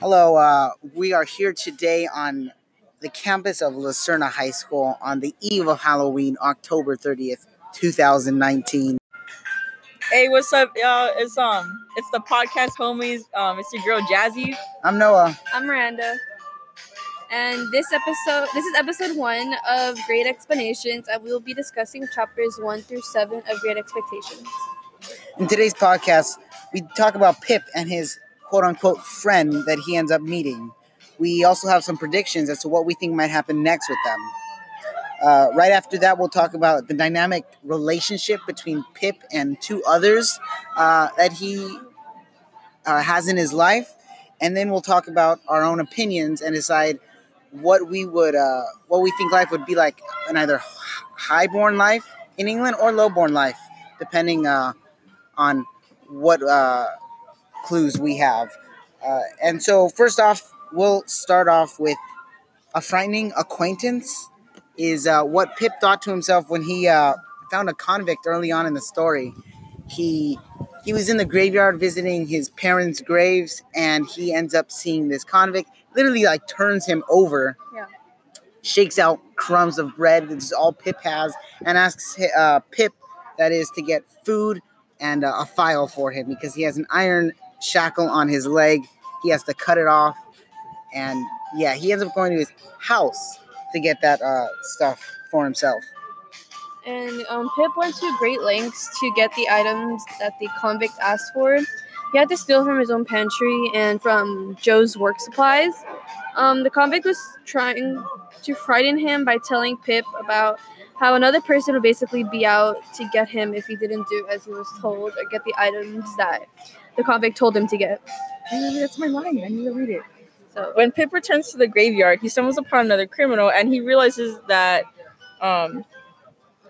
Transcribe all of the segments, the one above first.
Hello, uh, we are here today on the campus of Lucerna High School on the eve of Halloween, October 30th, 2019. Hey, what's up, y'all? It's um, it's the podcast homies. Um, it's your girl Jazzy. I'm Noah. I'm Miranda. And this episode, this is episode one of Great Explanations, and we will be discussing chapters one through seven of Great Expectations. In today's podcast, we talk about Pip and his quote unquote friend that he ends up meeting. We also have some predictions as to what we think might happen next with them. Uh, right after that, we'll talk about the dynamic relationship between Pip and two others uh, that he uh, has in his life, and then we'll talk about our own opinions and decide what we would, uh, what we think life would be like in either highborn life in England or lowborn life, depending uh, on what uh, clues we have. and so, first off, we'll start off with a frightening acquaintance is uh, what Pip thought to himself when he uh, found a convict early on in the story. He he was in the graveyard visiting his parents' graves, and he ends up seeing this convict. Literally, like turns him over, Yeah. shakes out crumbs of bread. This is all Pip has, and asks uh, Pip, that is, to get food and uh, a file for him because he has an iron shackle on his leg. He has to cut it off, and yeah, he ends up going to his house to get that uh, stuff for himself. And um, Pip went to great lengths to get the items that the convict asked for. He had to steal from his own pantry and from Joe's work supplies. Um, the convict was trying to frighten him by telling Pip about how another person would basically be out to get him if he didn't do as he was told or get the items that the convict told him to get. That's my line. I need to read it. So When Pip returns to the graveyard, he stumbles upon another criminal, and he realizes that um,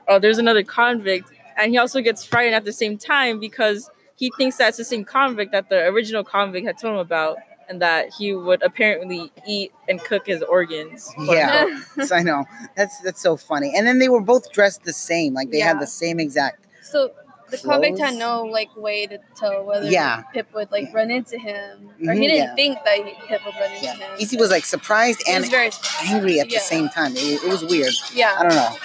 oh, there's another convict, and he also gets frightened at the same time because he thinks that's the same convict that the original convict had told him about, and that he would apparently eat and cook his organs. Yeah. So I know that's that's so funny. And then they were both dressed the same, like they had the same exact. So the convict had no like way to tell whether Yeah. Pip would like Yeah. run into him, or he mm-hmm, didn't yeah. think that he, Pip would run into Yeah, him. Easy was like surprised and very angry at the same time. It, it was weird. Yeah, I don't know.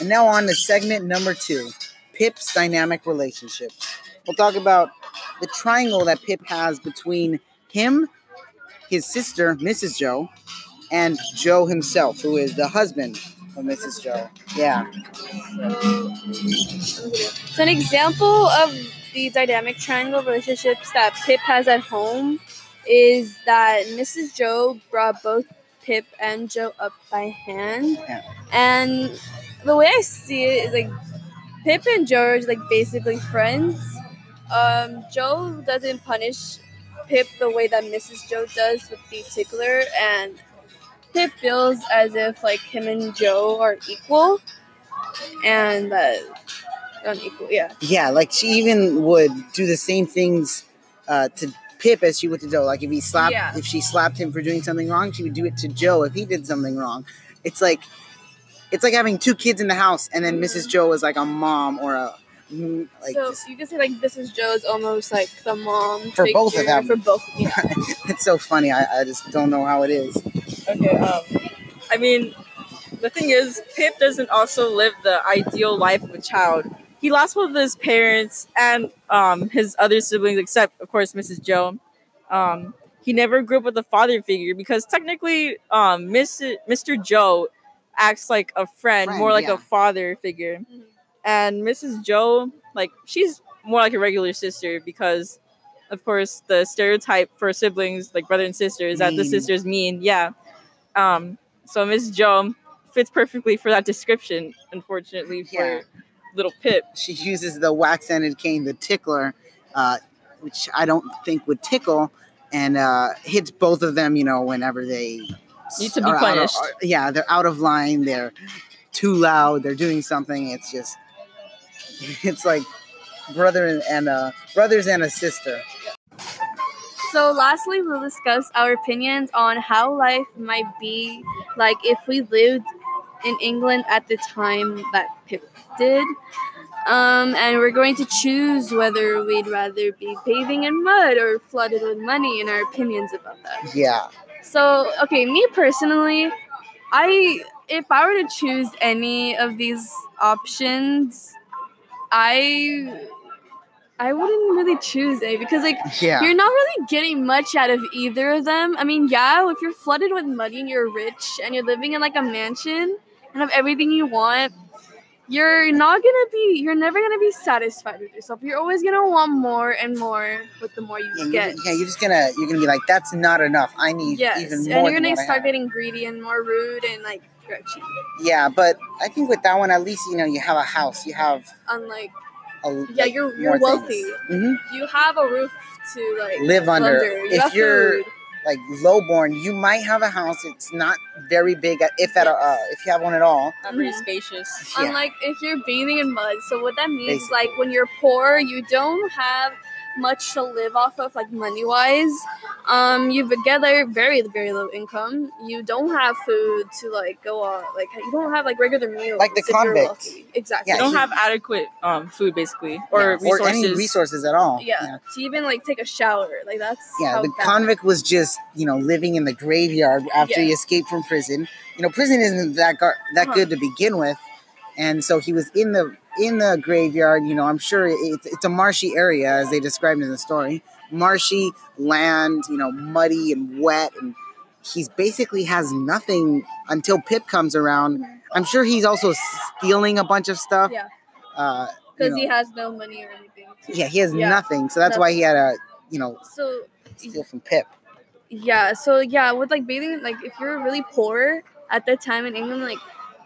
And now on to segment number two, Pip's dynamic relationships. We'll talk about the triangle that Pip has between him, his sister, Mrs. Joe, and Joe himself, who is the husband of Mrs. Joe. Yeah. So an example of the dynamic triangle relationships that Pip has at home is that Mrs. Joe brought both Pip and Joe up by hand, Yeah. and the way I see it is like Pip and Joe are like basically friends. Um, Joe doesn't punish Pip the way that Mrs. Joe does with the tickler, and Pip feels as if like him and Joe are equal, and that unequal, yeah. Yeah, like she even would do the same things uh, to Pip as she would to Joe. Like if he slapped, Yeah. if she slapped him for doing something wrong, she would do it to Joe if he did something wrong. It's like, it's like having two kids in the house, and then Mrs. Joe is like a mom or a mm, like. so just- you can say like Mrs. Joe is almost like the mom For both of them. For both, yeah. it's so funny. I, I just don't know how it is. Okay. Um, I mean, the thing is, Pip doesn't also live the ideal life of a child. He lost both of his parents and um, his other siblings, except of course Mrs. Joe. Um, he never grew up with a father figure because technically, um, Miss, Mr. Joe acts like a friend, Friend, more like yeah. a father figure, Mhm. and Mrs. Joe, like she's more like a regular sister because, of course, the stereotype for siblings, like brother and sister, is that the sister's mean. Yeah. Um, so Miss Joe fits perfectly for that description, unfortunately, for Yeah. little Pip. She uses the wax-ended cane, the tickler, uh, which I don't think would tickle, and uh, hits both of them. You know, whenever they Need to be out of- punished. are- yeah, they're out of line. They're too loud. They're doing something. It's just, it's like brother and, and uh, brothers and a sister. So, lastly, we'll discuss our opinions on how life might be like if we lived in England at the time that Pip did. Um, and we're going to choose whether we'd rather be bathing in mud or flooded with money and our opinions about that. Yeah. So, okay, me personally, I if I were to choose any of these options, I I wouldn't really choose A because like Yeah. you're not really getting much out of either of them. I mean, yeah, if you're flooded with money and you're rich and you're living in like a mansion and have everything you want, you're not gonna be you're never gonna be satisfied with yourself. You're always gonna want more and more with the more you Yeah, you're, get. yeah, you're just gonna you're gonna be like, that's not enough. I need Yes, even more. and you're gonna start getting greedy and more rude and like grouchy. Yeah, but I think with that one, at least you know you have a house. You have Unlike a yeah, you're you're wealthy. hmm You have a roof to like Live under. You If you're- food. Like lowborn, you might have a house. It's not very big, if at a, uh, if you have one at all. Not pretty Mhm. spacious. Yeah. Unlike if you're bathing in mud. So what that means, Basically. like when you're poor, you don't have much to live off of, like money wise. Um, you gather very very low income. You don't have food to like go on. Like you don't have like regular meals. Like the if you're convict. Exactly. Yeah, You don't he- have adequate um, food, basically, or Yeah, resources. or any resources at all. yeah. To even like take a shower, like that's Yeah, how the bad. convict was just, you know, living in the graveyard after he escaped from prison. You know, prison isn't that gar- that Huh. good to begin with, and so he was in the in the graveyard. You know, I'm sure it's it's a marshy area as they described in the story, marshy land. You know, muddy and wet, and he's basically has nothing until Pip comes around. I'm sure he's also stealing a bunch of stuff. Yeah. Uh, you because know, he has no money or anything. yeah, he has Yeah. nothing, so that's why he had to, you know, So steal from Pip. yeah, so yeah, with like bathing, like if you're really poor at that time in England, like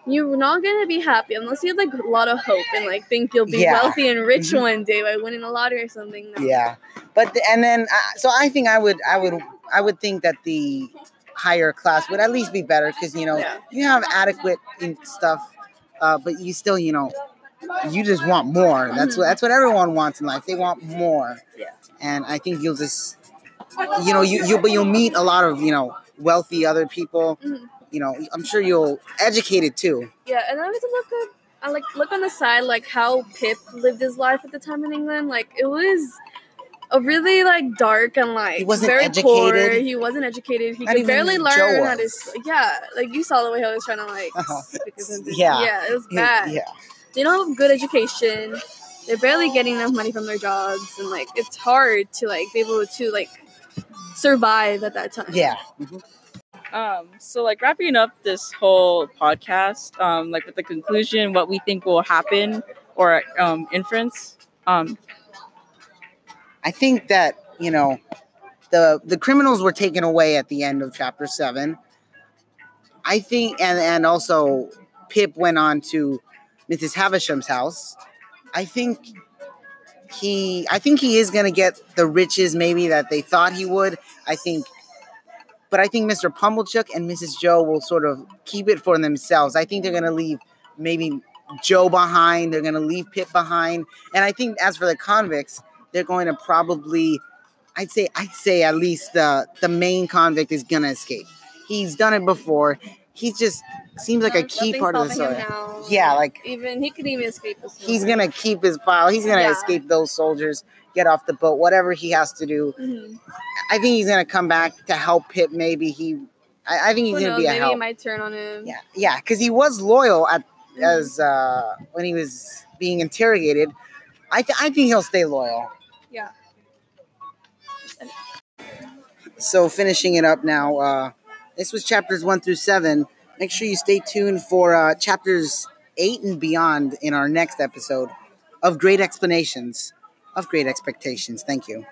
you're not gonna be happy unless you have like a lot of hope and like think you'll be Yeah. wealthy and rich Mhm. one day by winning a lottery or something. No. Yeah, but the, and then uh, so I think I would I would I would think that the higher class would at least be better because you know Yeah. you have adequate in stuff, uh, but you still you know you just want more. That's what that's what everyone wants in life. They want more. Yeah. And I think you'll just you know you you but you'll meet a lot of you know wealthy other people. Mhm. You know I'm sure you'll educated too. Yeah, and I was look at I like look on the side like how Pip lived his life at the time in England. Like it was a really like dark and like He wasn't very poor. He wasn't educated. He Not could barely Joe learn how to. Yeah, like you saw the way he was trying to like. Uh-huh. speak his sentence. Yeah. yeah, it was bad. Yeah. they don't have good education. They're barely getting enough money from their jobs, and like it's hard to like be able to like survive at that time. Yeah. Mhm. Um, so like wrapping up this whole podcast, um, like with the conclusion, what we think will happen or um, inference. Um, I think that you know the the criminals were taken away at the end of chapter seven. I think, and and also Pip went on to Mrs. Havisham's house. I think he, I think he is going to get the riches maybe that they thought he would. I think, but I think Mr. Pumblechook and Mrs. Joe will sort of keep it for themselves. I think they're going to leave maybe Joe behind. They're going to leave Pip behind, and I think as for the convicts, they're going to probably I'd say I'd say at least the the main convict is gonna escape. He's done it before. He just seems like a key part of the story. Yeah, like even he could even escape he's gonna keep his file. He's gonna Yeah. escape those soldiers, get off the boat, whatever he has to do. hmm I think he's gonna come back to help Pip. Maybe he. I, I think he's Who gonna knows? be a Maybe help. it might turn on him. Yeah, yeah, because he was loyal at Mhm. as uh, when he was being interrogated. I th- I think he'll stay loyal. Yeah. So finishing it up now, uh, this was chapters one through seven. Make sure you stay tuned for uh, chapters eight and beyond in our next episode of Great Explanations, of Great Expectations. Thank you.